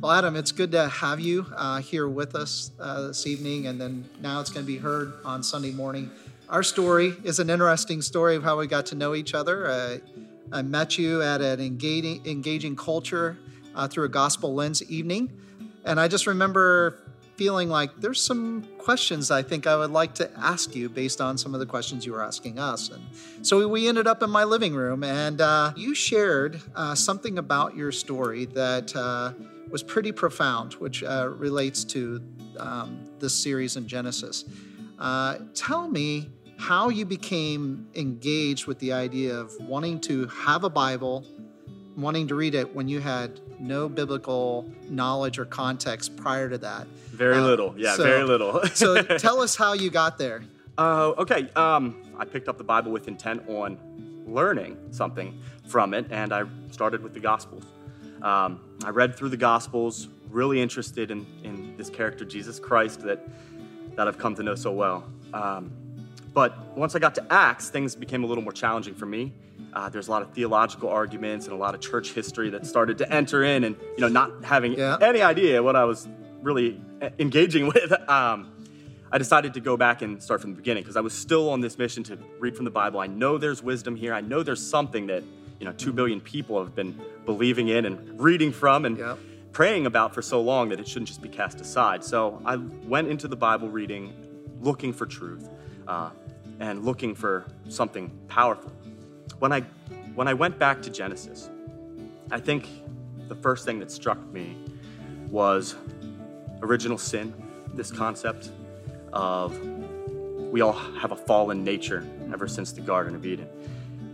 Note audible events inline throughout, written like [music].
Well, Adam, it's good to have you uh, here with us uh, this evening, and then now it's going to be heard on Sunday morning. Our story is an interesting story of how we got to know each other. Uh, I met you at an engaging, engaging culture uh, through a gospel lens evening, and I just remember feeling like there's some questions I think I would like to ask you based on some of the questions you were asking us. And so we ended up in my living room, and uh, you shared uh, something about your story that uh, was pretty profound, which uh, relates to um, this series in Genesis. Uh, tell me how you became engaged with the idea of wanting to have a Bible, wanting to read it when you had no biblical knowledge or context prior to that. Very uh, little, yeah, so, very little. [laughs] so tell us how you got there. Uh, okay, um, I picked up the Bible with intent on learning something from it, and I started with the Gospels. Um, I read through the Gospels, really interested in, in this character, Jesus Christ, that, that I've come to know so well. Um, but once I got to Acts, things became a little more challenging for me. Uh, there's a lot of theological arguments and a lot of church history that started to enter in, and you know, not having yeah. any idea what I was really engaging [laughs] with. Um, I decided to go back and start from the beginning because I was still on this mission to read from the Bible. I know there's wisdom here. I know there's something that you know two billion people have been believing in and reading from and yeah. praying about for so long that it shouldn't just be cast aside. So I went into the Bible reading, looking for truth, uh, and looking for something powerful when I when I went back to Genesis, I think the first thing that struck me was original sin, this concept of we all have a fallen nature ever since the Garden of Eden.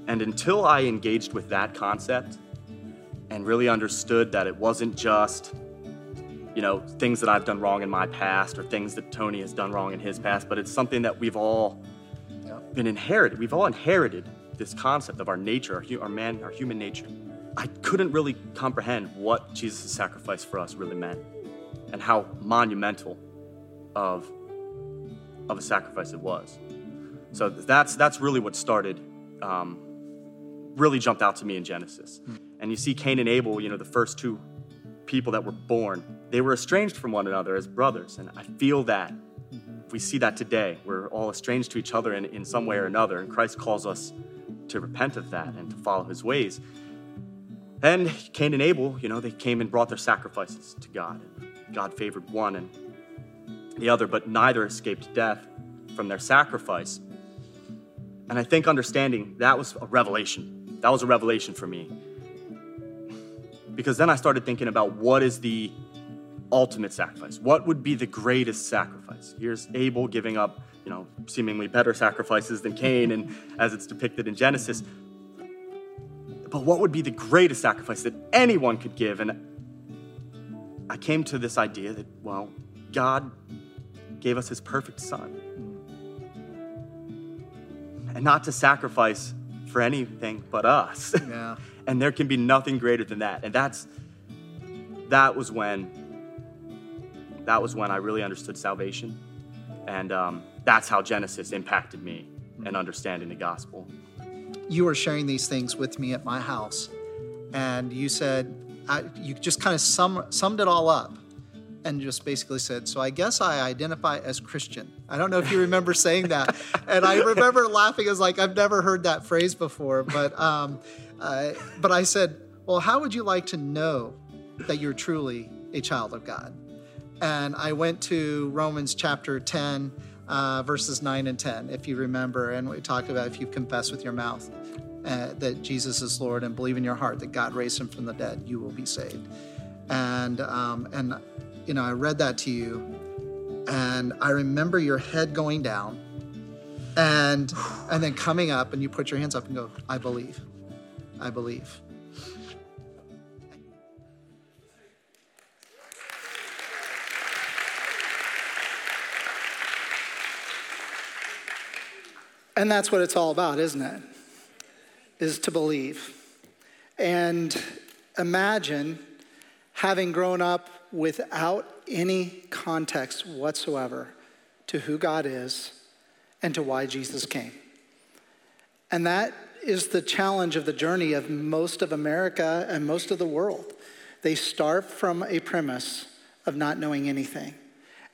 And until I engaged with that concept and really understood that it wasn't just, you know, things that I've done wrong in my past or things that Tony has done wrong in his past, but it's something that we've all been inherited. We've all inherited this concept of our nature, our, our man, our human nature. I couldn't really comprehend what Jesus' sacrifice for us really meant and how monumental of, of a sacrifice it was. So that's, that's really what started, um, really jumped out to me in Genesis. And you see Cain and Abel, you know, the first two people that were born, they were estranged from one another as brothers. And I feel that we see that today. We're all estranged to each other in, in some way or another. And Christ calls us to repent of that and to follow his ways. And Cain and Abel, you know, they came and brought their sacrifices to God. And God favored one and the other, but neither escaped death from their sacrifice. And I think understanding that was a revelation. That was a revelation for me. Because then I started thinking about what is the ultimate sacrifice? What would be the greatest sacrifice? Here's Abel giving up you know, seemingly better sacrifices than Cain, and as it's depicted in Genesis. But what would be the greatest sacrifice that anyone could give? And I came to this idea that, well, God gave us his perfect son. And not to sacrifice for anything but us. [laughs] Yeah. and there can be nothing greater than that. And that's that was when that was when I really understood salvation. And um, that's how Genesis impacted me and understanding the gospel. You were sharing these things with me at my house, and you said, I, you just kind of sum, summed it all up and just basically said, So I guess I identify as Christian. I don't know if you remember saying that. And I remember laughing as like, I've never heard that phrase before. But, um, uh, but I said, Well, how would you like to know that you're truly a child of God? And I went to Romans chapter 10 uh, verses 9 and 10, if you remember. And we talked about if you confess with your mouth uh, that Jesus is Lord and believe in your heart that God raised him from the dead, you will be saved. And, um, and you know, I read that to you, and I remember your head going down and, and then coming up, and you put your hands up and go, I believe. I believe. And that's what it's all about, isn't it? Is to believe. And imagine having grown up without any context whatsoever to who God is and to why Jesus came. And that is the challenge of the journey of most of America and most of the world they start from a premise of not knowing anything.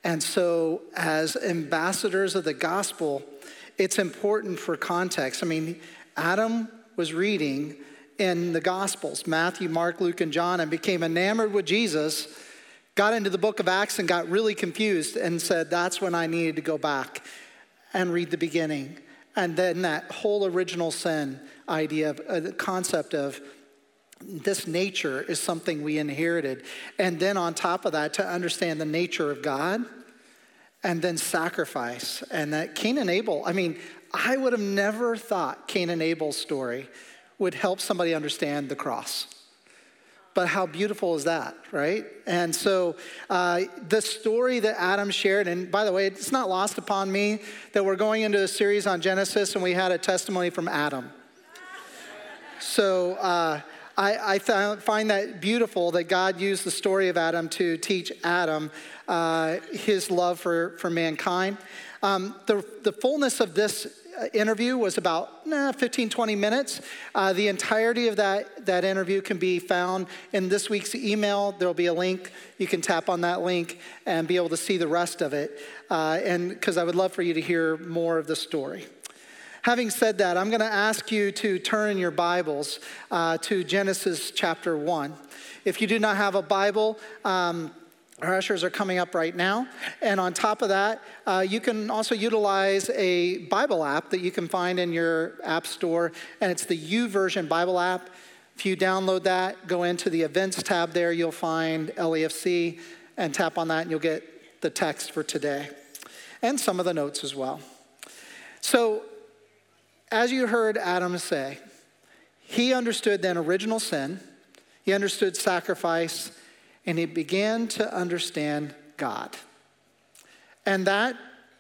And so, as ambassadors of the gospel, it's important for context. I mean, Adam was reading in the gospels Matthew, Mark, Luke, and John and became enamored with Jesus, got into the book of Acts and got really confused and said, That's when I needed to go back and read the beginning. And then that whole original sin idea of uh, the concept of this nature is something we inherited. And then on top of that, to understand the nature of God and then sacrifice. And that Cain and Abel, I mean, I would have never thought Cain and Abel's story would help somebody understand the cross. But how beautiful is that, right? And so uh, the story that Adam shared, and by the way, it's not lost upon me that we're going into a series on Genesis and we had a testimony from Adam. So uh, I, I find that beautiful that God used the story of Adam to teach Adam uh, his love for, for mankind. Um, the, the fullness of this interview was about nah, 15, 20 minutes. Uh, the entirety of that, that interview can be found in this week's email. There'll be a link. You can tap on that link and be able to see the rest of it. Uh, and because I would love for you to hear more of the story. Having said that, I'm going to ask you to turn your Bibles uh, to Genesis chapter 1. If you do not have a Bible, um, our ushers are coming up right now. And on top of that, uh, you can also utilize a Bible app that you can find in your app store, and it's the YouVersion Bible app. If you download that, go into the events tab there, you'll find LEFC, and tap on that, and you'll get the text for today and some of the notes as well. So, as you heard Adam say, he understood then original sin, he understood sacrifice, and he began to understand God. And that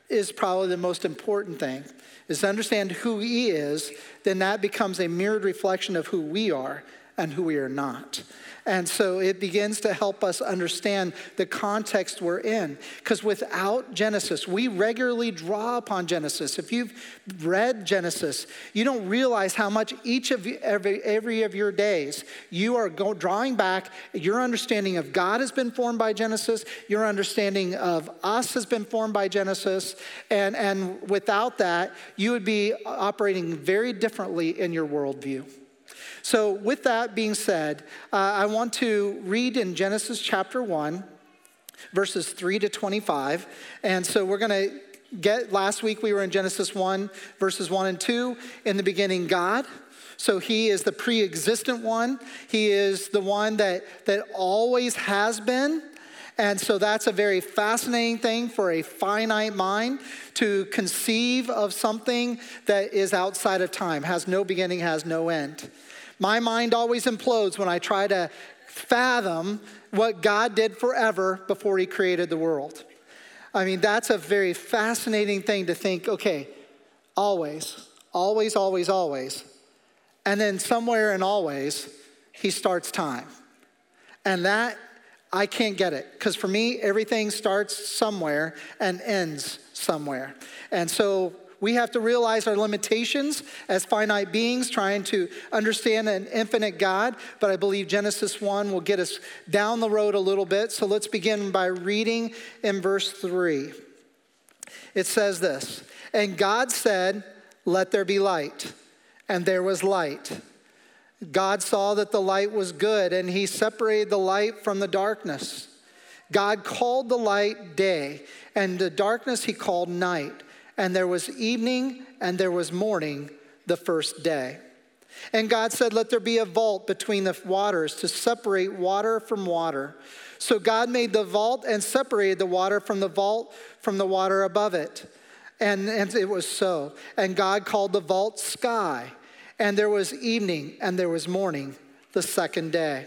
is probably the most important thing is to understand who he is then that becomes a mirrored reflection of who we are and who we are not and so it begins to help us understand the context we're in. Because without Genesis, we regularly draw upon Genesis. If you've read Genesis, you don't realize how much each of every, every of your days you are go, drawing back. Your understanding of God has been formed by Genesis. Your understanding of us has been formed by Genesis. And, and without that, you would be operating very differently in your worldview. So, with that being said, uh, I want to read in Genesis chapter 1, verses 3 to 25. And so, we're going to get, last week we were in Genesis 1, verses 1 and 2. In the beginning, God. So he is the pre existent one. He is the one that, that always has been. And so that's a very fascinating thing for a finite mind to conceive of something that is outside of time, has no beginning, has no end. My mind always implodes when I try to fathom what God did forever before He created the world. I mean, that's a very fascinating thing to think okay, always, always, always, always. And then somewhere in always, He starts time. And that, I can't get it. Because for me, everything starts somewhere and ends somewhere. And so we have to realize our limitations as finite beings trying to understand an infinite God, but I believe Genesis 1 will get us down the road a little bit. So let's begin by reading in verse 3. It says this And God said, Let there be light. And there was light. God saw that the light was good, and he separated the light from the darkness. God called the light day, and the darkness he called night and there was evening and there was morning the first day. And God said, Let there be a vault between the waters to separate water from water. So God made the vault and separated the water from the vault from the water above it. And, and it was so. And God called the vault sky. And there was evening and there was morning the second day.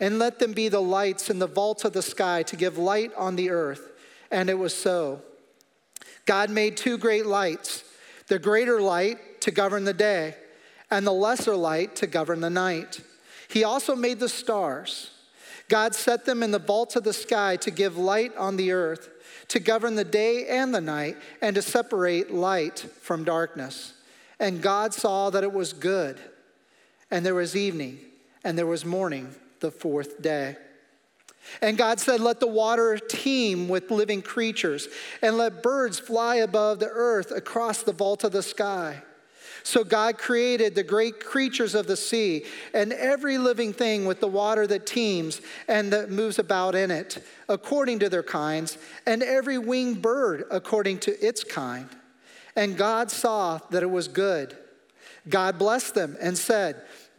And let them be the lights in the vaults of the sky to give light on the earth. And it was so. God made two great lights the greater light to govern the day, and the lesser light to govern the night. He also made the stars. God set them in the vaults of the sky to give light on the earth, to govern the day and the night, and to separate light from darkness. And God saw that it was good. And there was evening, and there was morning, the fourth day. And God said, Let the water teem with living creatures, and let birds fly above the earth across the vault of the sky. So God created the great creatures of the sea and every living thing with the water that teems and that moves about in it, according to their kinds, and every winged bird according to its kind. And God saw that it was good. God blessed them and said,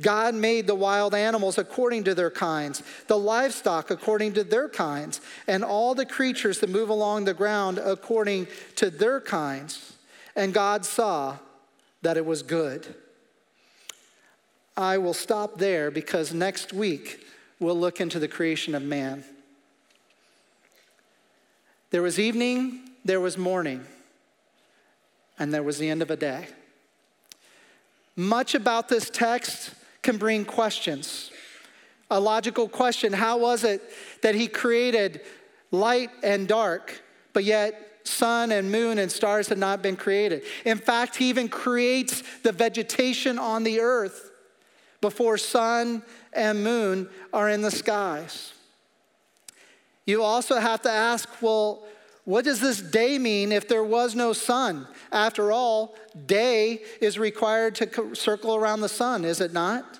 God made the wild animals according to their kinds, the livestock according to their kinds, and all the creatures that move along the ground according to their kinds. And God saw that it was good. I will stop there because next week we'll look into the creation of man. There was evening, there was morning, and there was the end of a day. Much about this text can bring questions. A logical question How was it that he created light and dark, but yet sun and moon and stars had not been created? In fact, he even creates the vegetation on the earth before sun and moon are in the skies. You also have to ask well, what does this day mean if there was no sun? After all, day is required to circle around the sun, is it not?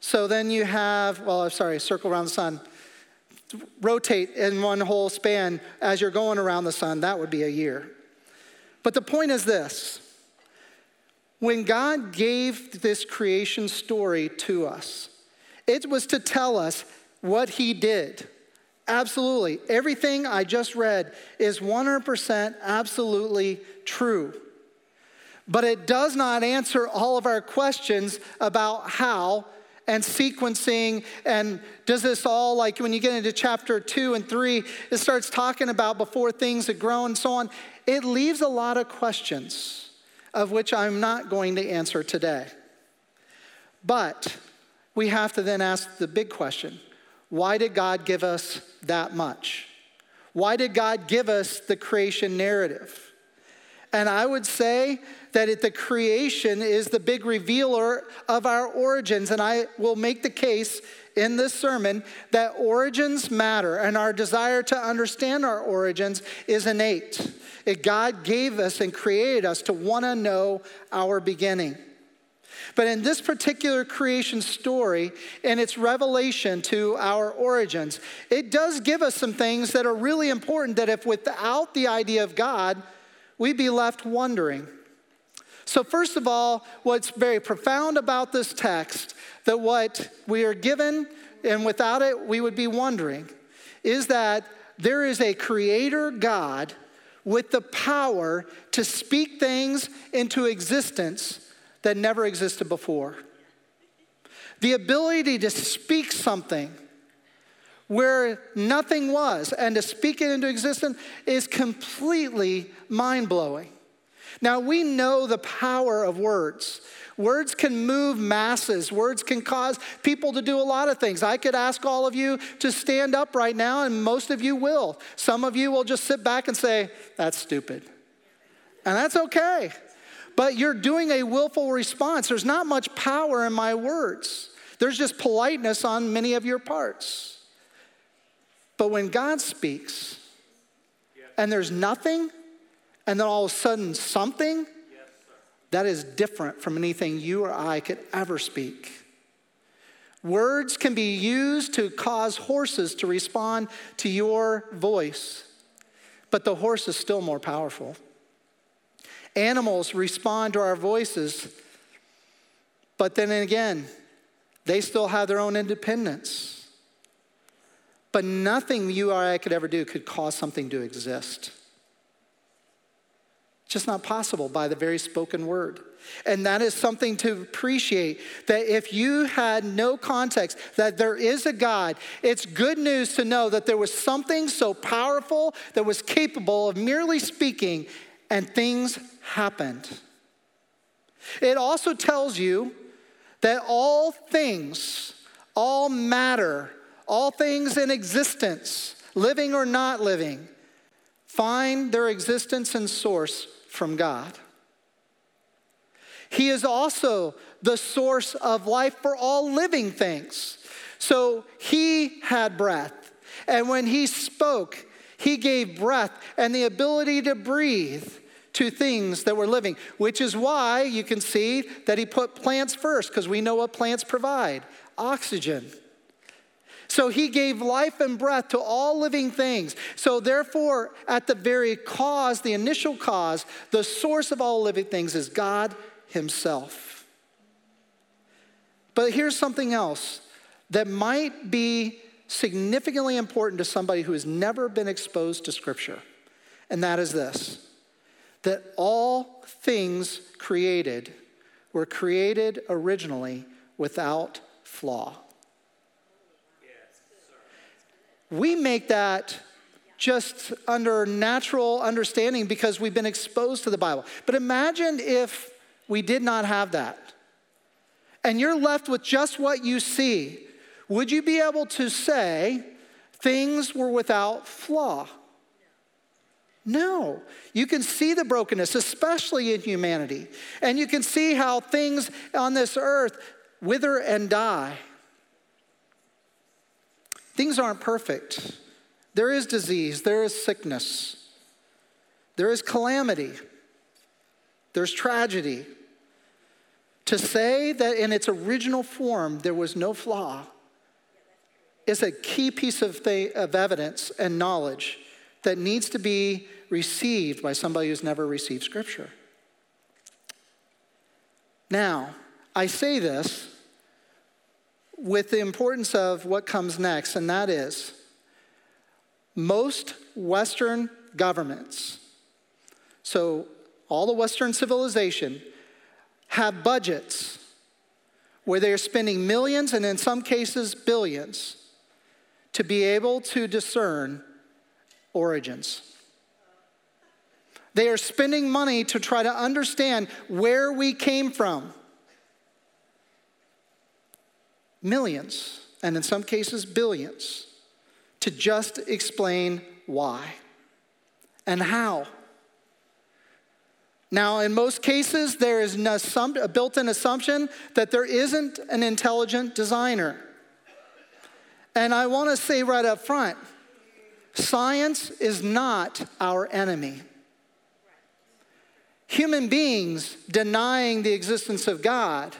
So then you have, well, I'm sorry, circle around the sun. Rotate in one whole span as you're going around the sun, that would be a year. But the point is this when God gave this creation story to us, it was to tell us what He did. Absolutely. Everything I just read is 100% absolutely true. But it does not answer all of our questions about how and sequencing and does this all like when you get into chapter 2 and 3 it starts talking about before things had grown and so on it leaves a lot of questions of which I'm not going to answer today. But we have to then ask the big question why did God give us that much? Why did God give us the creation narrative? And I would say that it, the creation is the big revealer of our origins. And I will make the case in this sermon that origins matter and our desire to understand our origins is innate. It, God gave us and created us to want to know our beginning. But in this particular creation story and its revelation to our origins, it does give us some things that are really important that if without the idea of God, we'd be left wondering. So, first of all, what's very profound about this text, that what we are given, and without it, we would be wondering, is that there is a creator God with the power to speak things into existence that never existed before. The ability to speak something where nothing was and to speak it into existence is completely mind blowing. Now, we know the power of words. Words can move masses. Words can cause people to do a lot of things. I could ask all of you to stand up right now, and most of you will. Some of you will just sit back and say, That's stupid. And that's okay. But you're doing a willful response. There's not much power in my words, there's just politeness on many of your parts. But when God speaks and there's nothing, and then all of a sudden something, that is different from anything you or I could ever speak. Words can be used to cause horses to respond to your voice, but the horse is still more powerful. Animals respond to our voices, but then again, they still have their own independence. But nothing you or I could ever do could cause something to exist. Just not possible by the very spoken word. And that is something to appreciate that if you had no context that there is a God, it's good news to know that there was something so powerful that was capable of merely speaking and things happened. It also tells you that all things, all matter, all things in existence, living or not living, find their existence and source from God. He is also the source of life for all living things. So he had breath. And when he spoke, he gave breath and the ability to breathe to things that were living, which is why you can see that he put plants first, because we know what plants provide oxygen. So he gave life and breath to all living things. So, therefore, at the very cause, the initial cause, the source of all living things is God Himself. But here's something else that might be significantly important to somebody who has never been exposed to Scripture, and that is this that all things created were created originally without flaw. We make that just under natural understanding because we've been exposed to the Bible. But imagine if we did not have that. And you're left with just what you see. Would you be able to say things were without flaw? No. You can see the brokenness, especially in humanity. And you can see how things on this earth wither and die. Things aren't perfect. There is disease, there is sickness, there is calamity, there's tragedy. To say that in its original form there was no flaw is a key piece of, th- of evidence and knowledge that needs to be received by somebody who's never received Scripture. Now, I say this with the importance of what comes next, and that is most Western governments, so all the Western civilization, have budgets where they are spending millions and in some cases billions to be able to discern origins. They are spending money to try to understand where we came from. Millions, and in some cases, billions, to just explain why and how. Now, in most cases, there is a built in assumption that there isn't an intelligent designer. And I want to say right up front science is not our enemy. Human beings denying the existence of God,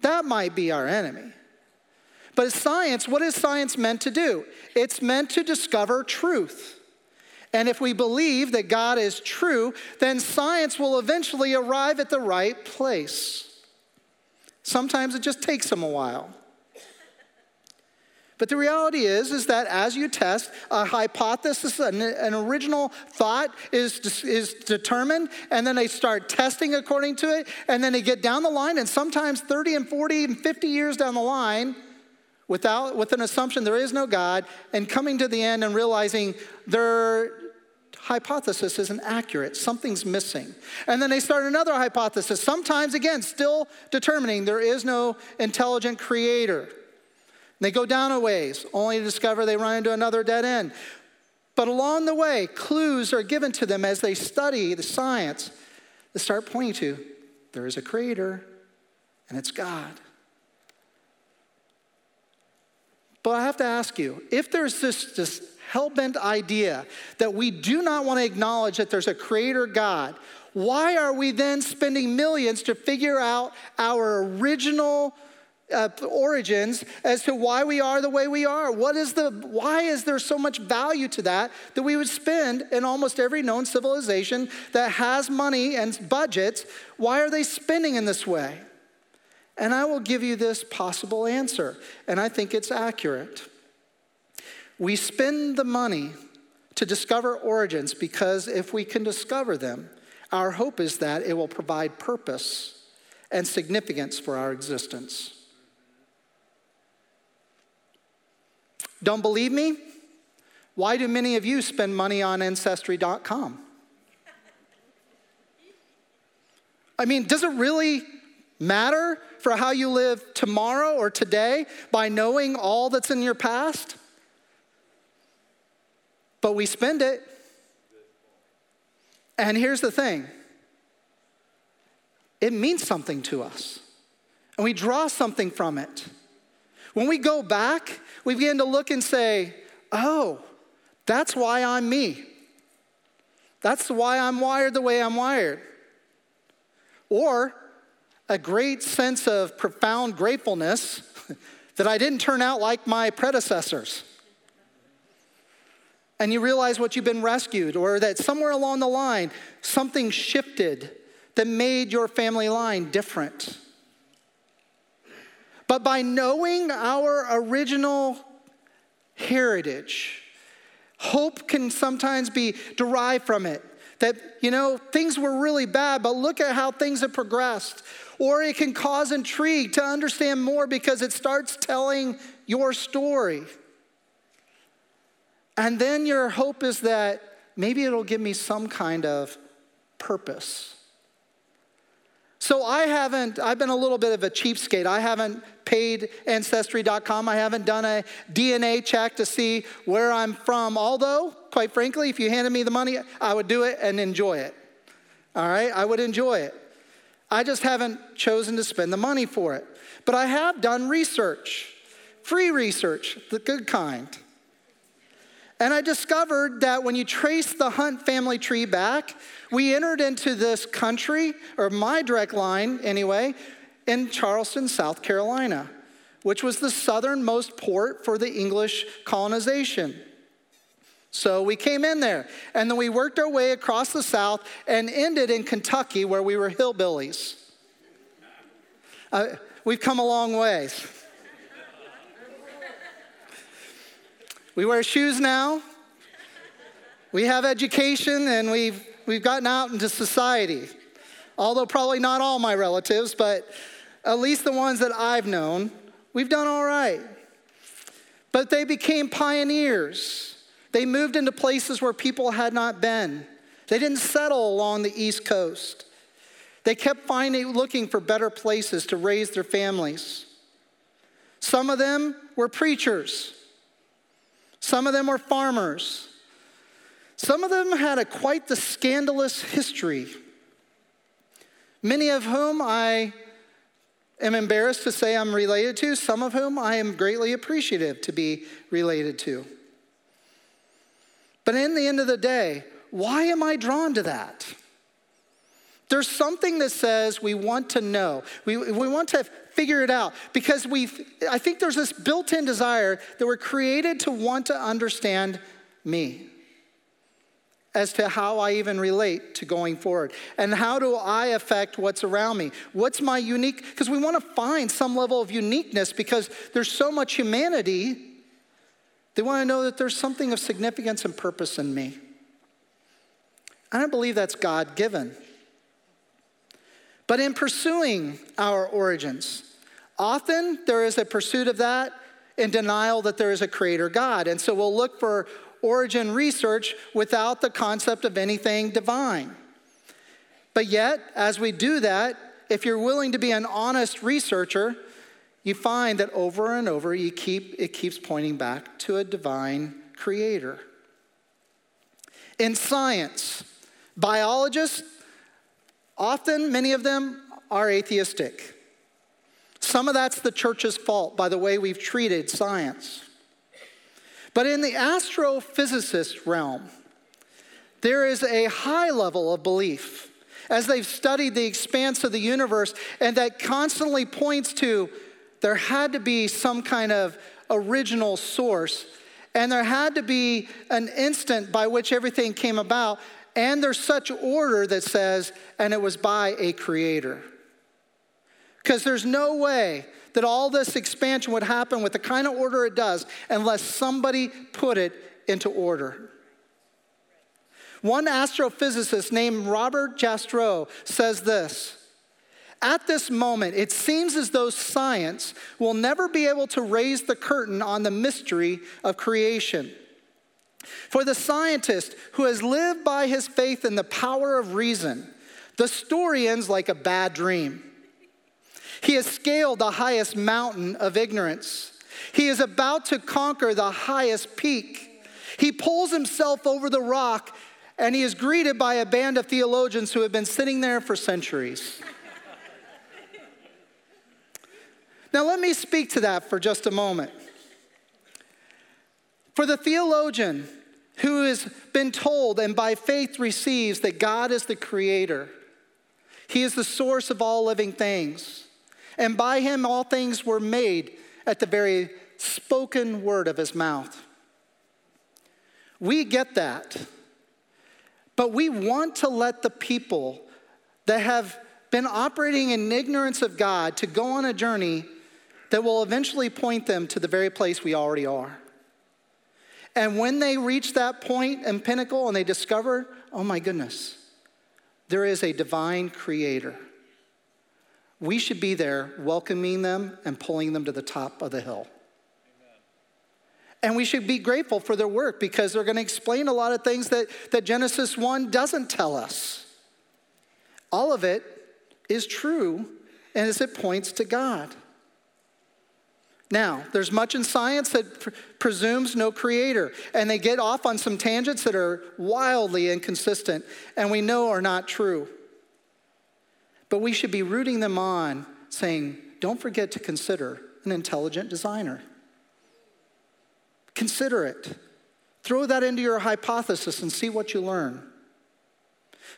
that might be our enemy. But science, what is science meant to do? It's meant to discover truth. And if we believe that God is true, then science will eventually arrive at the right place. Sometimes it just takes them a while. But the reality is, is that as you test, a hypothesis, an, an, original thought is, is determined, and then they start testing according to it, and then they get down the line, and sometimes 30 and 40 and 50 years down the line, without, with an assumption there is no God, and coming to the end and realizing their hypothesis isn't accurate, something's missing. And then they start another hypothesis, sometimes again, still determining there is no intelligent creator. They go down a ways, only to discover they run into another dead end. But along the way, clues are given to them as they study the science that start pointing to there is a creator, and it's God. But I have to ask you if there's this, this hell bent idea that we do not want to acknowledge that there's a creator God, why are we then spending millions to figure out our original uh, origins as to why we are the way we are. What is the why is there so much value to that that we would spend in almost every known civilization that has money and budgets? Why are they spending in this way? And I will give you this possible answer, and I think it's accurate. We spend the money to discover origins because if we can discover them, our hope is that it will provide purpose and significance for our existence. Don't believe me? Why do many of you spend money on Ancestry.com? I mean, does it really matter for how you live tomorrow or today by knowing all that's in your past? But we spend it. And here's the thing it means something to us, and we draw something from it. When we go back, we begin to look and say, oh, that's why I'm me. That's why I'm wired the way I'm wired. Or a great sense of profound gratefulness [laughs] that I didn't turn out like my predecessors. And you realize what you've been rescued, or that somewhere along the line, something shifted that made your family line different. But by knowing our original heritage, hope can sometimes be derived from it. That, you know, things were really bad, but look at how things have progressed. Or it can cause intrigue to understand more because it starts telling your story. And then your hope is that maybe it'll give me some kind of purpose. So I haven't, I've been a little bit of a cheapskate. I haven't paid Ancestry.com. I haven't done a DNA check to see where I'm from. Although, quite frankly, if you handed me the money, I would do it and enjoy it. All right? I would enjoy it. I just haven't chosen to spend the money for it. But I have done research, free research, the good kind. And I discovered that when you trace the Hunt family tree back, we entered into this country, or my direct line anyway, in Charleston, South Carolina, which was the southernmost port for the English colonization. So we came in there, and then we worked our way across the South and ended in Kentucky, where we were hillbillies. Uh, we've come a long ways. We wear shoes now. We have education and we've, we've gotten out into society. Although, probably not all my relatives, but at least the ones that I've known, we've done all right. But they became pioneers. They moved into places where people had not been. They didn't settle along the East Coast. They kept finding, looking for better places to raise their families. Some of them were preachers. Some of them were farmers. Some of them had a quite the scandalous history, many of whom I am embarrassed to say I'm related to, some of whom I am greatly appreciative to be related to. But in the end of the day, why am I drawn to that? There's something that says we want to know. We, we want to figure it out because we I think there's this built-in desire that we're created to want to understand me as to how I even relate to going forward. And how do I affect what's around me? What's my unique because we want to find some level of uniqueness because there's so much humanity. They want to know that there's something of significance and purpose in me. I don't believe that's God given. But in pursuing our origins, often there is a pursuit of that in denial that there is a creator God. And so we'll look for origin research without the concept of anything divine. But yet, as we do that, if you're willing to be an honest researcher, you find that over and over you keep, it keeps pointing back to a divine creator. In science, biologists, often many of them are atheistic. Some of that's the church's fault by the way we've treated science. But in the astrophysicist realm, there is a high level of belief as they've studied the expanse of the universe, and that constantly points to there had to be some kind of original source, and there had to be an instant by which everything came about, and there's such order that says, and it was by a creator. Because there's no way that all this expansion would happen with the kind of order it does unless somebody put it into order. One astrophysicist named Robert Jastrow says this At this moment, it seems as though science will never be able to raise the curtain on the mystery of creation. For the scientist who has lived by his faith in the power of reason, the story ends like a bad dream. He has scaled the highest mountain of ignorance. He is about to conquer the highest peak. He pulls himself over the rock and he is greeted by a band of theologians who have been sitting there for centuries. now, let me speak to that for just a moment. For the theologian who has been told and by faith receives that God is the creator, he is the source of all living things, and by him all things were made at the very spoken word of his mouth. We get that. But we want to let the people that have been operating in ignorance of God to go on a journey that will eventually point them to the very place we already are. And when they reach that point and pinnacle and they discover, oh my goodness, there is a divine creator, we should be there welcoming them and pulling them to the top of the hill. And we should be grateful for their work because they're going to explain a lot of things that, that Genesis 1 doesn't tell us. All of it is true and as it points to God. Now, there's much in science that pr- presumes no creator, and they get off on some tangents that are wildly inconsistent and we know are not true. But we should be rooting them on, saying, don't forget to consider an intelligent designer. Consider it. Throw that into your hypothesis and see what you learn.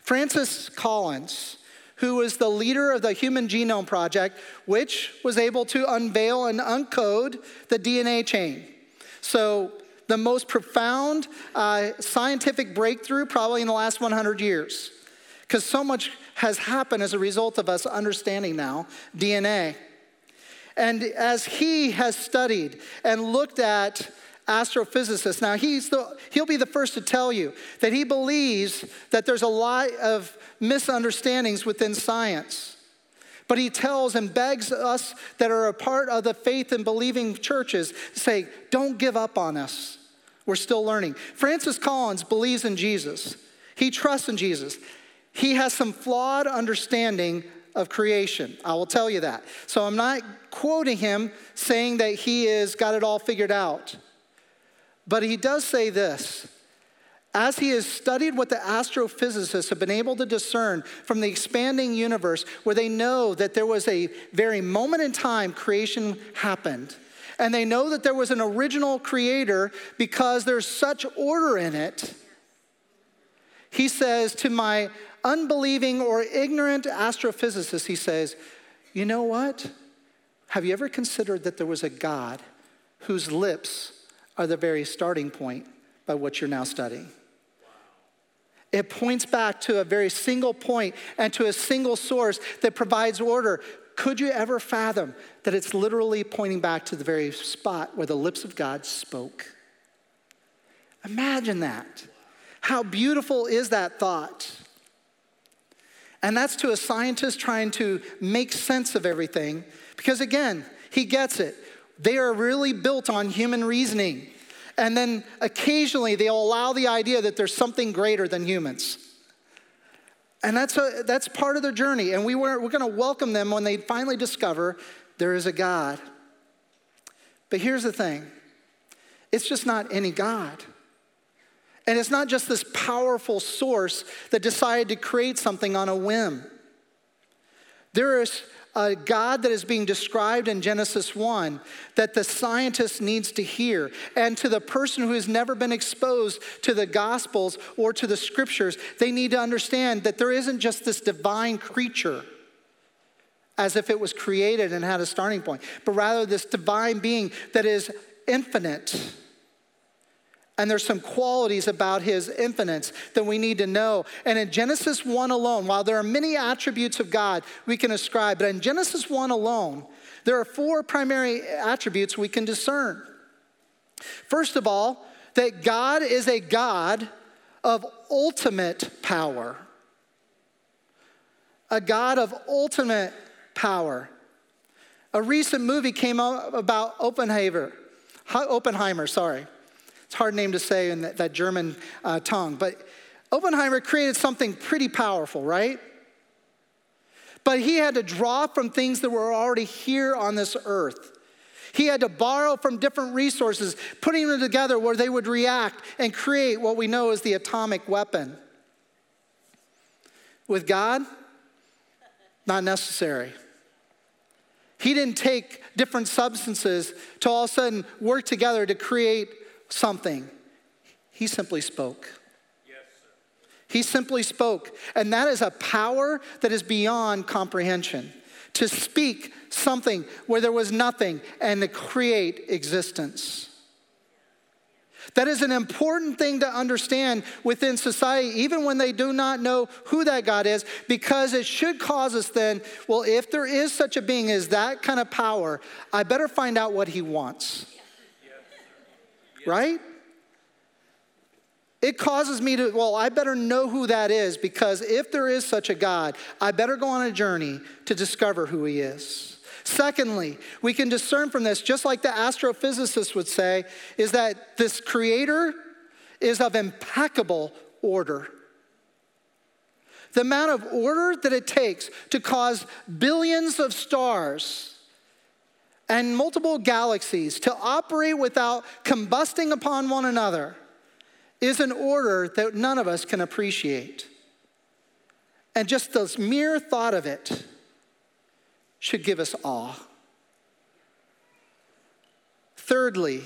Francis Collins, who was the leader of the Human Genome Project, which was able to unveil and uncode the DNA chain. So, the most profound uh, scientific breakthrough probably in the last 100 years, because so much has happened as a result of us understanding now DNA. And as he has studied and looked at astrophysicist. Now, he's the, he'll be the first to tell you that he believes that there's a lot of misunderstandings within science. But he tells and begs us that are a part of the faith and believing churches say, don't give up on us. We're still learning. Francis Collins believes in Jesus, he trusts in Jesus. He has some flawed understanding of creation. I will tell you that. So I'm not quoting him saying that he has got it all figured out. But he does say this as he has studied what the astrophysicists have been able to discern from the expanding universe, where they know that there was a very moment in time creation happened. And they know that there was an original creator because there's such order in it. He says to my unbelieving or ignorant astrophysicist, he says, You know what? Have you ever considered that there was a God whose lips are the very starting point by what you're now studying. It points back to a very single point and to a single source that provides order. Could you ever fathom that it's literally pointing back to the very spot where the lips of God spoke? Imagine that. How beautiful is that thought? And that's to a scientist trying to make sense of everything, because again, he gets it. They are really built on human reasoning. And then occasionally they'll allow the idea that there's something greater than humans. And that's, a, that's part of their journey. And we were, we're going to welcome them when they finally discover there is a God. But here's the thing it's just not any God. And it's not just this powerful source that decided to create something on a whim. There is a God that is being described in Genesis 1 that the scientist needs to hear. And to the person who has never been exposed to the Gospels or to the Scriptures, they need to understand that there isn't just this divine creature as if it was created and had a starting point, but rather this divine being that is infinite and there's some qualities about his infinite that we need to know. And in Genesis 1 alone, while there are many attributes of God we can ascribe, but in Genesis 1 alone, there are four primary attributes we can discern. First of all, that God is a God of ultimate power. A God of ultimate power. A recent movie came out about Oppenheimer. Oppenheimer, sorry. It's a hard name to say in that, that German uh, tongue. But Oppenheimer created something pretty powerful, right? But he had to draw from things that were already here on this earth. He had to borrow from different resources, putting them together where they would react and create what we know as the atomic weapon. With God, not necessary. He didn't take different substances to all of a sudden work together to create something, he simply spoke. Yes, he simply spoke. And that is a power that is beyond comprehension. To speak something where there was nothing and to create existence. That is an important thing to understand within society, even when they do not know who that God is, because it should cause us then, well, if there is such a being as that kind of power, I better find out what he wants right? It causes me to, well, I better know who that is because if there is such a God, I better go on a journey to discover who he is. Secondly, we can discern from this, just like the astrophysicist would say, is that this creator is of impeccable order. The amount of order that it takes to cause billions of stars and multiple galaxies to operate without combusting upon one another is an order that none of us can appreciate. And just the mere thought of it should give us awe. Thirdly,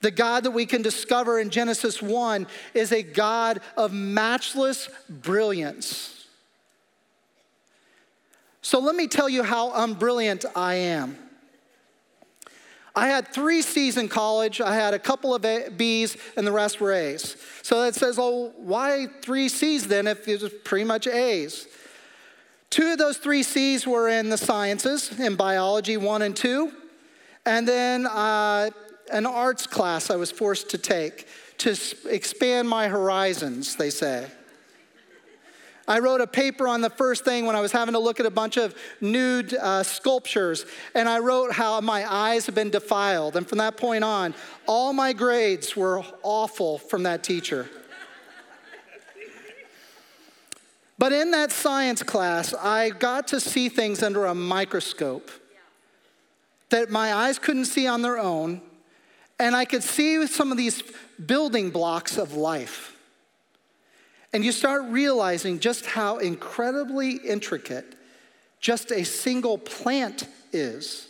the God that we can discover in Genesis 1 is a God of matchless brilliance. So let me tell you how unbrilliant I am. I had three C's in college. I had a couple of a- B's, and the rest were A's. So it says, oh, why three C's then if it was pretty much A's? Two of those three C's were in the sciences, in biology one and two. And then uh, an arts class I was forced to take to expand my horizons, they say. I wrote a paper on the first thing when I was having to look at a bunch of nude uh, sculptures, and I wrote how my eyes have been defiled. And from that point on, all my grades were awful from that teacher. But in that science class, I got to see things under a microscope that my eyes couldn't see on their own, and I could see some of these building blocks of life. And you start realizing just how incredibly intricate just a single plant is.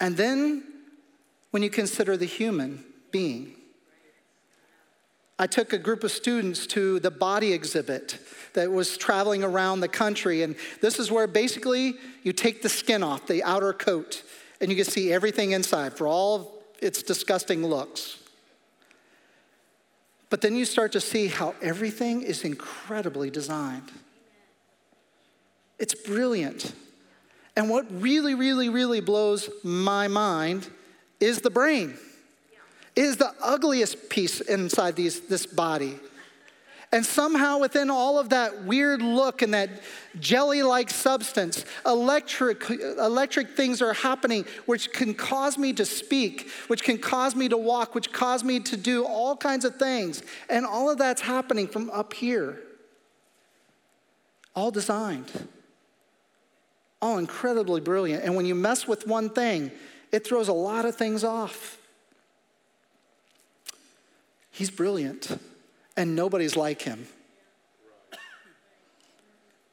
and then when you consider the human being, I took a group of students to the body exhibit that was traveling around the country. And this is where basically you take the skin off, the outer coat, and you can see everything inside for all its disgusting looks. But then you start to see how everything is incredibly designed. It's brilliant. And what really, really, really blows my mind is the brain. It is the ugliest piece inside these, this body. And somehow, within all of that weird look and that jelly like substance, electric, electric things are happening which can cause me to speak, which can cause me to walk, which cause me to do all kinds of things. And all of that's happening from up here. All designed, all incredibly brilliant. And when you mess with one thing, it throws a lot of things off. He's brilliant, and nobody's like him.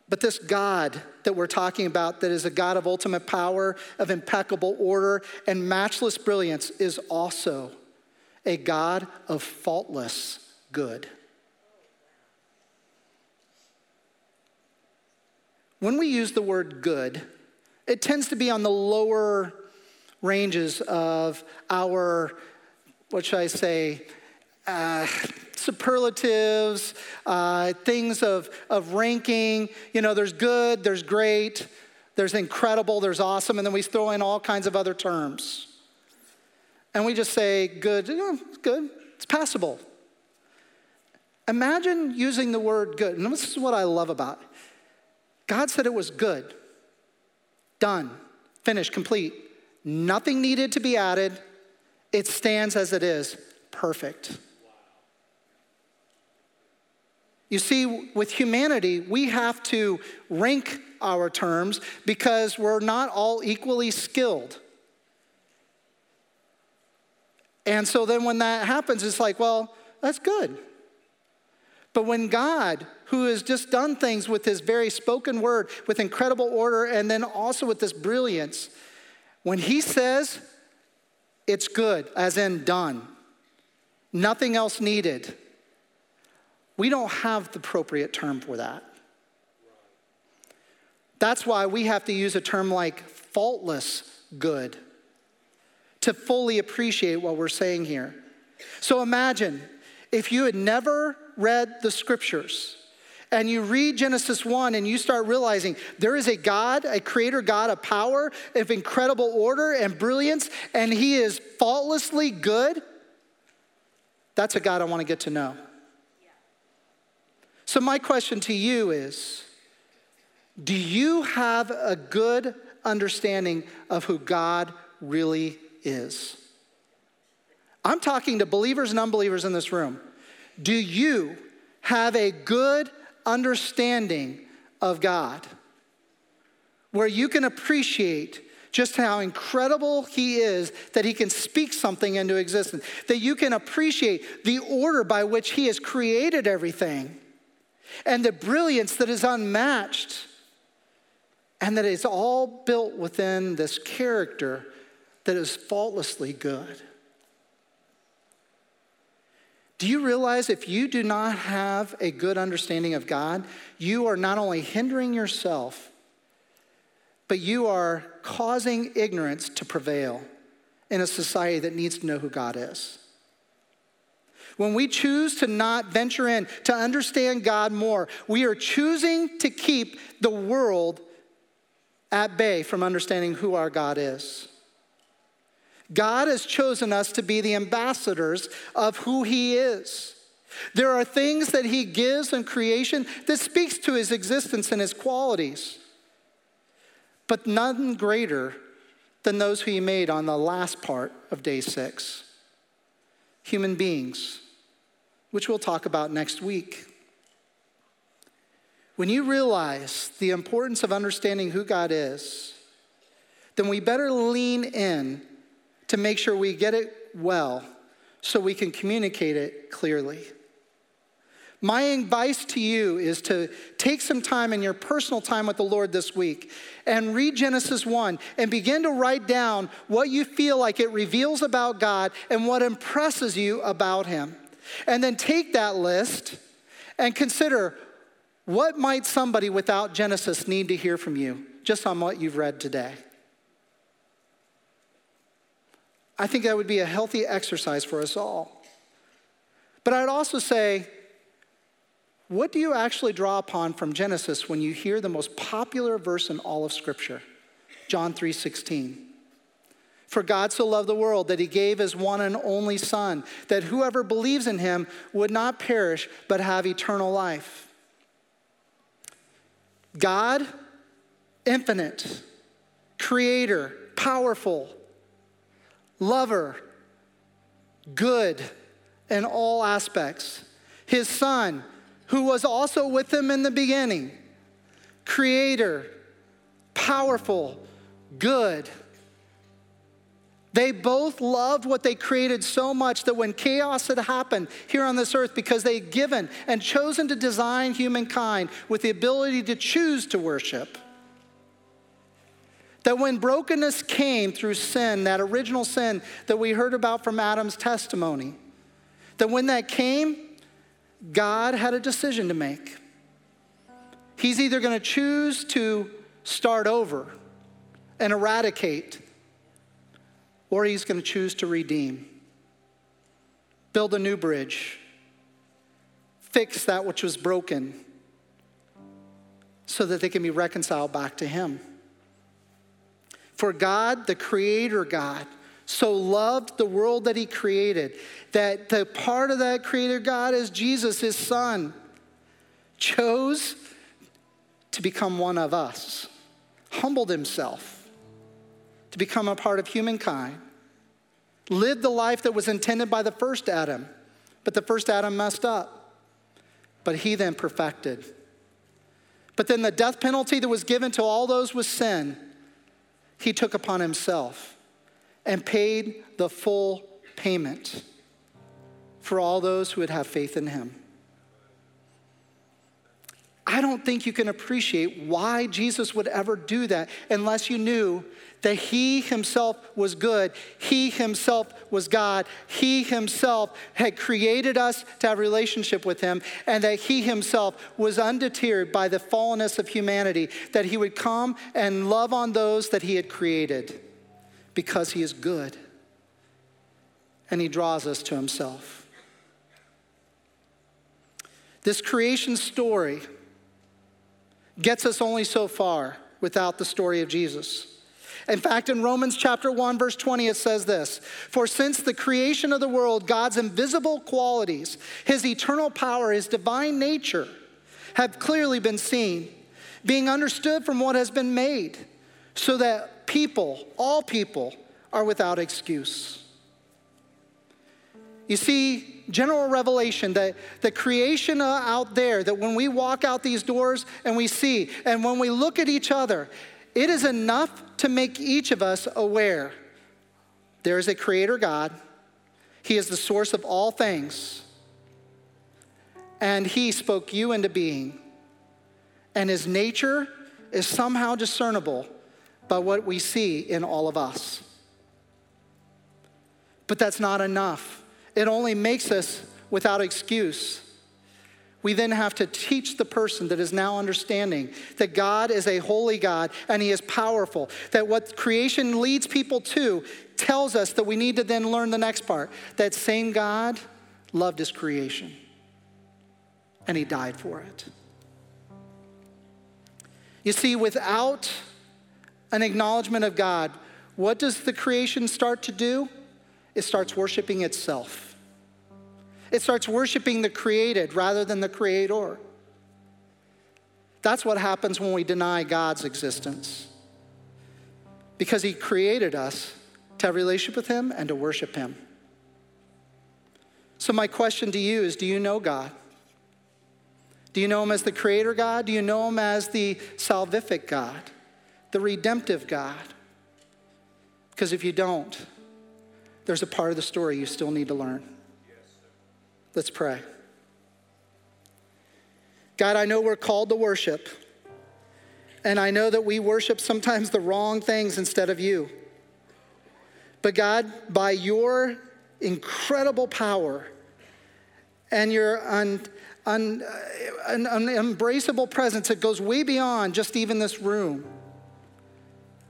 But this God that we're talking about, that is a God of ultimate power, of impeccable order, and matchless brilliance, is also a God of faultless good. When we use the word good, it tends to be on the lower ranges of our, what should I say, uh, superlatives, uh, things of, of ranking. You know, there's good, there's great, there's incredible, there's awesome, and then we throw in all kinds of other terms. And we just say, good, it's good, it's passable. Imagine using the word good. And this is what I love about it. God said it was good, done, finished, complete. Nothing needed to be added. It stands as it is, perfect. You see, with humanity, we have to rank our terms because we're not all equally skilled. And so then when that happens, it's like, well, that's good. But when God, who has just done things with his very spoken word, with incredible order, and then also with this brilliance, when he says it's good, as in done, nothing else needed, we don't have the appropriate term for that. That's why we have to use a term like faultless good to fully appreciate what we're saying here. So imagine if you had never read the scriptures and you read Genesis 1 and you start realizing there is a God, a creator God of power, of incredible order and brilliance, and he is faultlessly good, that's a God I want to get to know. So, my question to you is Do you have a good understanding of who God really is? I'm talking to believers and unbelievers in this room. Do you have a good understanding of God where you can appreciate just how incredible He is that He can speak something into existence, that you can appreciate the order by which He has created everything, and the brilliance that is unmatched, and that is all built within this character that is faultlessly good. Do you realize if you do not have a good understanding of God, you are not only hindering yourself, but you are causing ignorance to prevail in a society that needs to know who God is? When we choose to not venture in to understand God more, we are choosing to keep the world at bay from understanding who our God is. God has chosen us to be the ambassadors of who He is. There are things that He gives in creation that speaks to His existence and His qualities, but none greater than those who He made on the last part of day six human beings, which we'll talk about next week. When you realize the importance of understanding who God is, then we better lean in to make sure we get it well so we can communicate it clearly. My advice to you is to take some time in your personal time with the Lord this week and read Genesis 1 and begin to write down what you feel like it reveals about God and what impresses you about Him. And then take that list and consider what might somebody without Genesis need to hear from you just on what you've read today. I think that would be a healthy exercise for us all. But I'd also say, what do you actually draw upon from Genesis when you hear the most popular verse in all of Scripture? John 3:16. For God so loved the world that he gave his one and only Son, that whoever believes in him would not perish but have eternal life. God, infinite, creator, powerful, lover, good in all aspects. His son, who was also with him in the beginning, creator, powerful, good. They both loved what they created so much that when chaos had happened here on this earth, because they had given and chosen to design humankind with the ability to choose to worship, that when brokenness came through sin, that original sin that we heard about from Adam's testimony, that when that came, God had a decision to make. He's either going to choose to start over and eradicate, or he's going to choose to redeem, build a new bridge, fix that which was broken, so that they can be reconciled back to him. For God, the Creator God, so loved the world that He created that the part of that Creator God is Jesus, His Son, chose to become one of us, humbled Himself to become a part of humankind, lived the life that was intended by the first Adam, but the first Adam messed up. But He then perfected. But then the death penalty that was given to all those with sin he took upon himself and paid the full payment for all those who would have faith in him. I don't think you can appreciate why Jesus would ever do that unless you knew that he himself was good. He himself was God. He himself had created us to have a relationship with him, and that he himself was undeterred by the fallenness of humanity, that he would come and love on those that he had created because he is good. And he draws us to himself. This creation story gets us only so far without the story of Jesus. In fact, in Romans chapter 1, verse 20, it says this For since the creation of the world, God's invisible qualities, his eternal power, his divine nature, have clearly been seen, being understood from what has been made, so that people, all people, are without excuse. You see, general revelation, that the creation uh, out there, that when we walk out these doors and we see, and when we look at each other, it is enough to make each of us aware there is a creator God, He is the source of all things, and He spoke you into being. And His nature is somehow discernible by what we see in all of us. But that's not enough. It only makes us without excuse we then have to teach the person that is now understanding that God is a holy God and He is powerful. That what creation leads people to tells us that we need to then learn the next part that same God loved His creation and He died for it. You see, without an acknowledgement of God, what does the creation start to do? It starts worshiping itself. It starts worshiping the created rather than the creator. That's what happens when we deny God's existence. Because he created us to have relationship with him and to worship him. So, my question to you is do you know God? Do you know him as the creator God? Do you know him as the salvific God, the redemptive God? Because if you don't, there's a part of the story you still need to learn. Let's pray. God, I know we're called to worship, and I know that we worship sometimes the wrong things instead of you. But God, by your incredible power and your un, un, un, unembraceable presence that goes way beyond just even this room,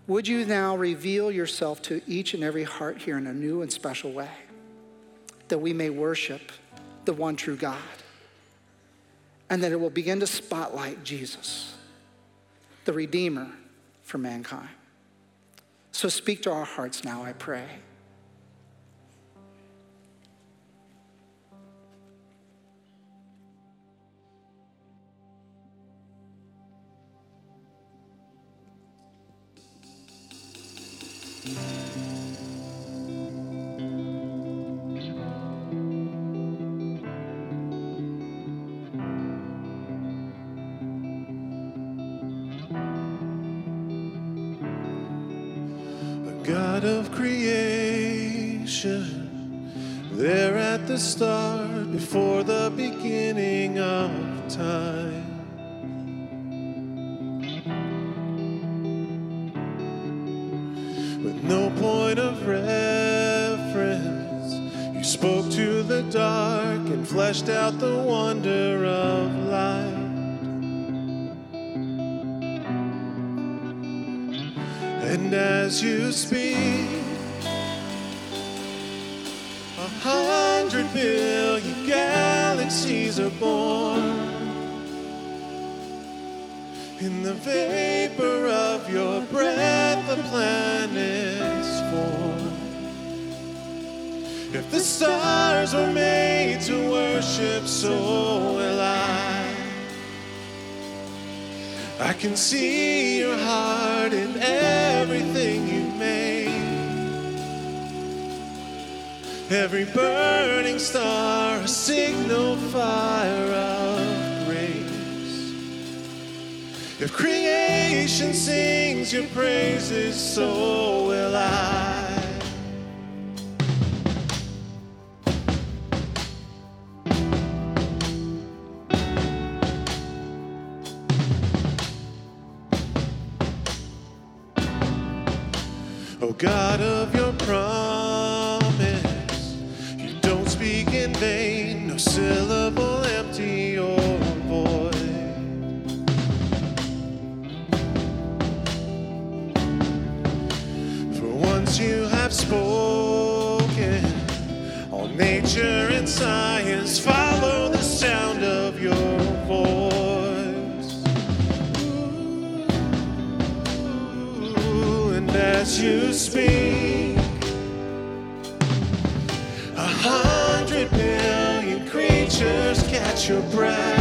would you now reveal yourself to each and every heart here in a new and special way that we may worship? the one true God. And that it will begin to spotlight Jesus, the Redeemer for mankind. So speak to our hearts now, I pray. God of creation, there at the start, before the beginning of time. out the wonder of light. And as you speak, a hundred billion galaxies are born in the vapor of your breath, the planet. If the stars were made to worship, so will I. I can see your heart in everything you made. Every burning star, a signal fire of grace. If creation sings your praises, so will I. God of your breath.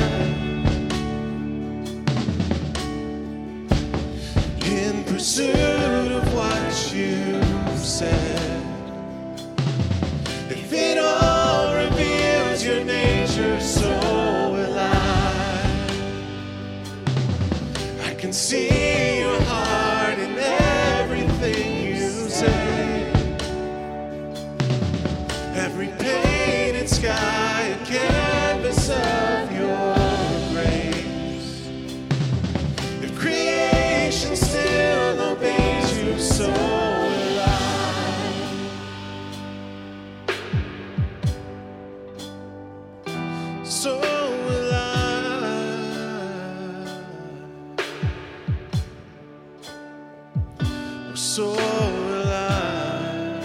so alive.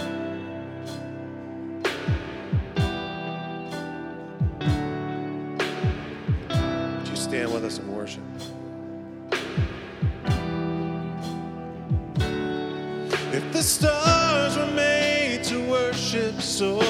Would you stand with us and worship? If the stars were made to worship so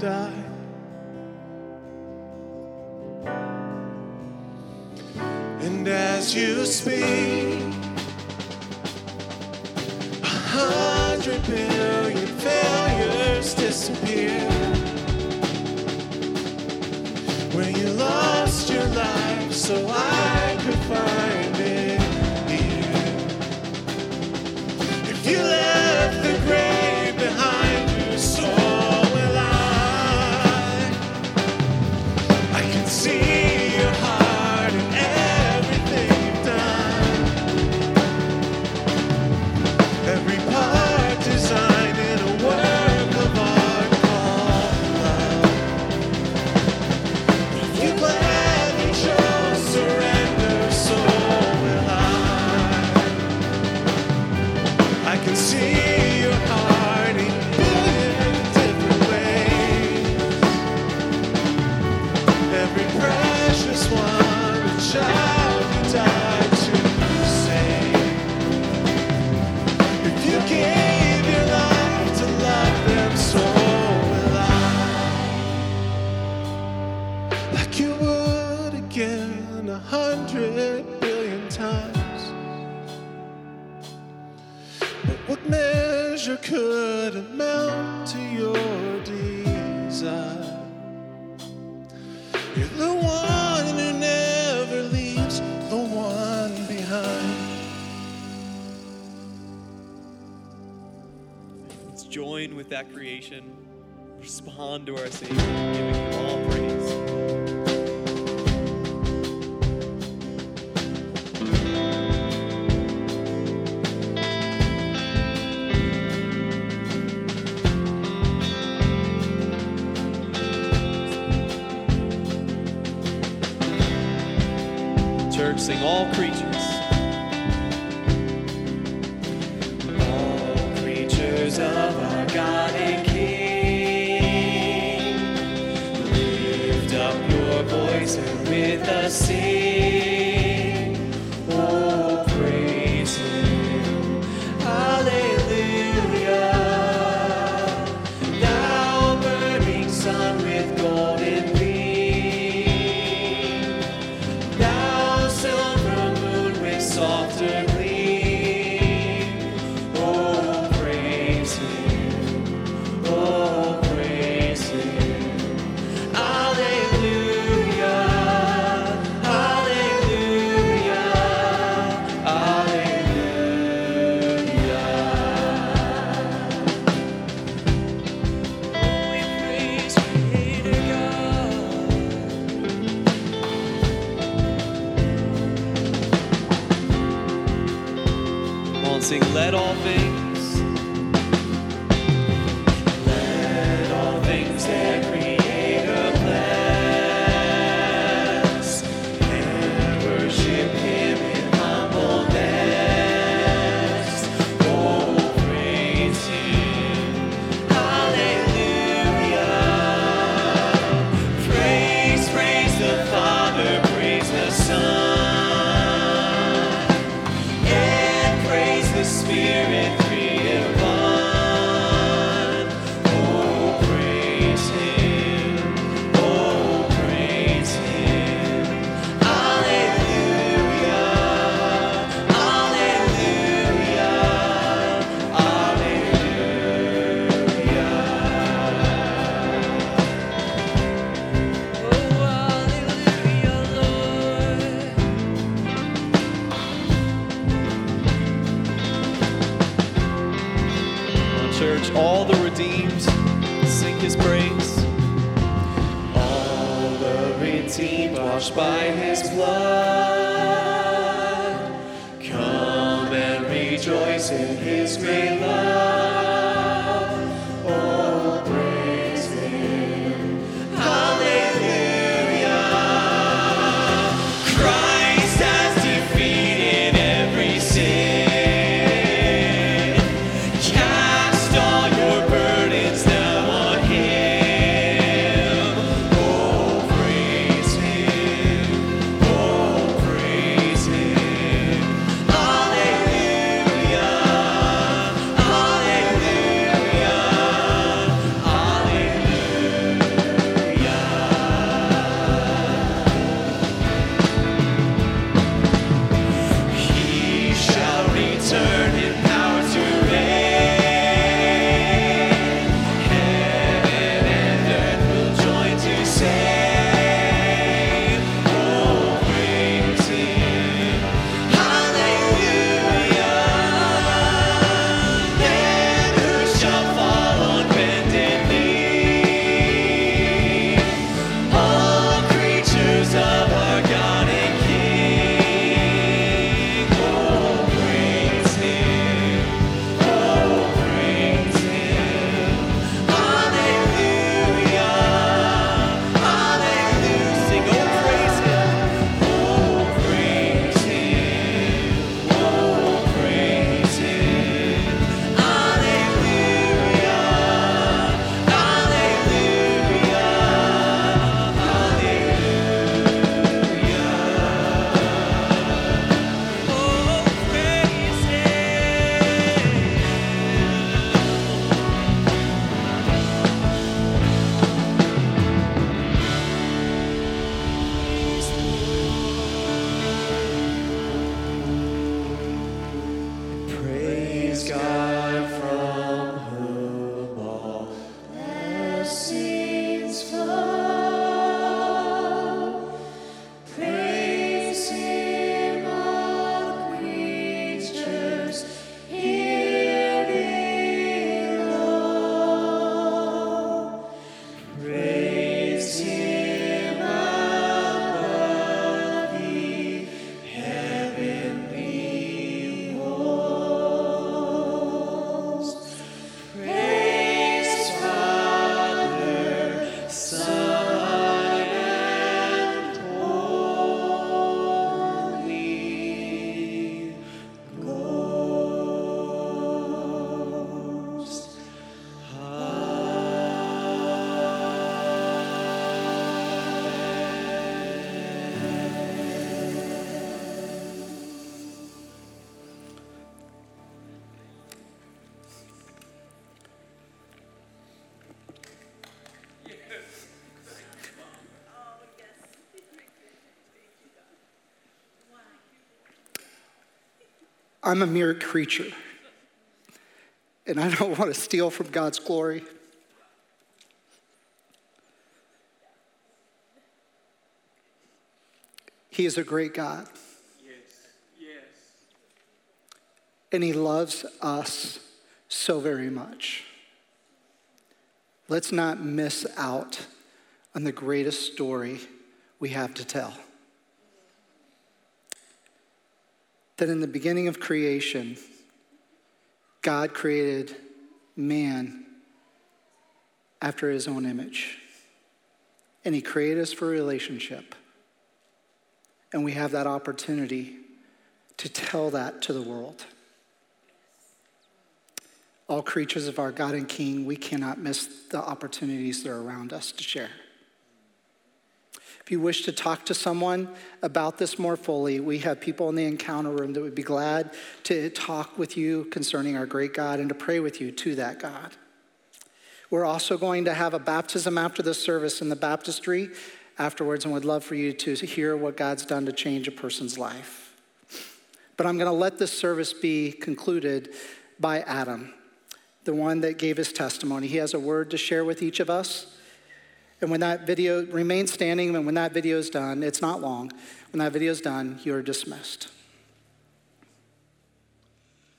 die. And as you speak, a hundred billion failures disappear. Where you lost your life, so I could find it here. If you could amount to your desire. You're the one who never leaves the one behind. Let's join with that creation, respond to our Savior, giving him all praise. sing all creatures. I'm a mere creature. And I don't want to steal from God's glory. He is a great God. And He loves us so very much. Let's not miss out on the greatest story we have to tell. That in the beginning of creation, God created man after his own image. And he created us for a relationship. And we have that opportunity to tell that to the world. All creatures of our God and King, we cannot miss the opportunities that are around us to share. If you wish to talk to someone about this more fully, we have people in the encounter room that would be glad to talk with you concerning our great God and to pray with you to that God. We're also going to have a baptism after the service in the baptistry afterwards, and would love for you to hear what God's done to change a person's life. But I'm going to let this service be concluded by Adam, the one that gave his testimony. He has a word to share with each of us. And when that video remains standing, and when that video is done, it's not long. When that video is done, you're dismissed.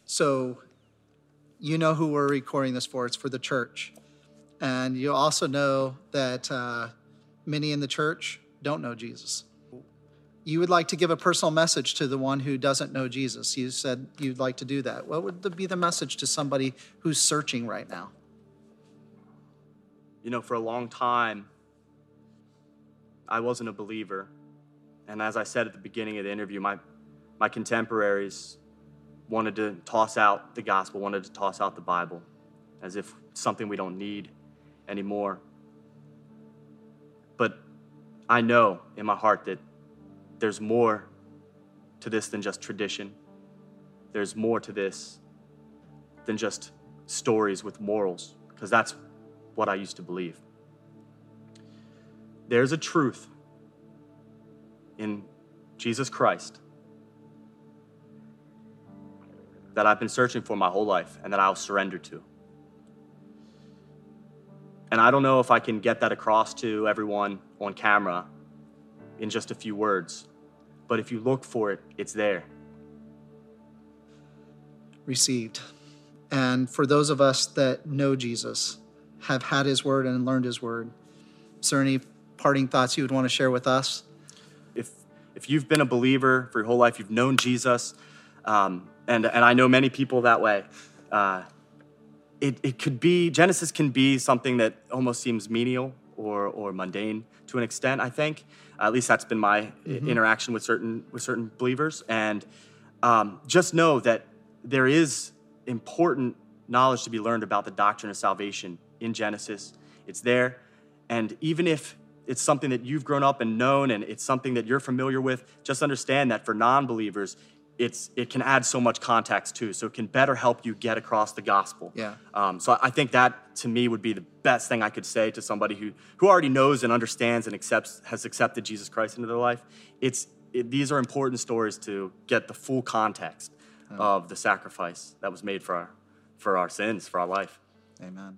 So, you know who we're recording this for. It's for the church. And you also know that uh, many in the church don't know Jesus. You would like to give a personal message to the one who doesn't know Jesus. You said you'd like to do that. What would be the message to somebody who's searching right now? You know, for a long time, I wasn't a believer. And as I said at the beginning of the interview, my, my contemporaries wanted to toss out the gospel, wanted to toss out the Bible as if something we don't need anymore. But I know in my heart that there's more to this than just tradition. There's more to this than just stories with morals, because that's what I used to believe. There's a truth in Jesus Christ that I've been searching for my whole life and that I'll surrender to. And I don't know if I can get that across to everyone on camera in just a few words, but if you look for it, it's there. Received. And for those of us that know Jesus, have had his word and learned his word, is there any parting thoughts you would want to share with us? if if you've been a believer for your whole life, you've known Jesus, um, and and I know many people that way. Uh, it it could be Genesis can be something that almost seems menial or or mundane to an extent. I think at least that's been my i- interaction with certain with certain believers, and um, just know that there is important knowledge to be learned about the doctrine of salvation in Genesis. It's there. And even if it's something that you've grown up and known and it's something that you're familiar with, just understand that for non believers, it's, it can add so much context too. So it can better help you get across the gospel. Yeah. Um, so I think that to me would be the best thing I could say to somebody who, who already knows and understands and accepts, has accepted Jesus Christ into their life. It's, it, these are important stories to get the full context of the sacrifice that was made for our, for our sins, for our life. Amen.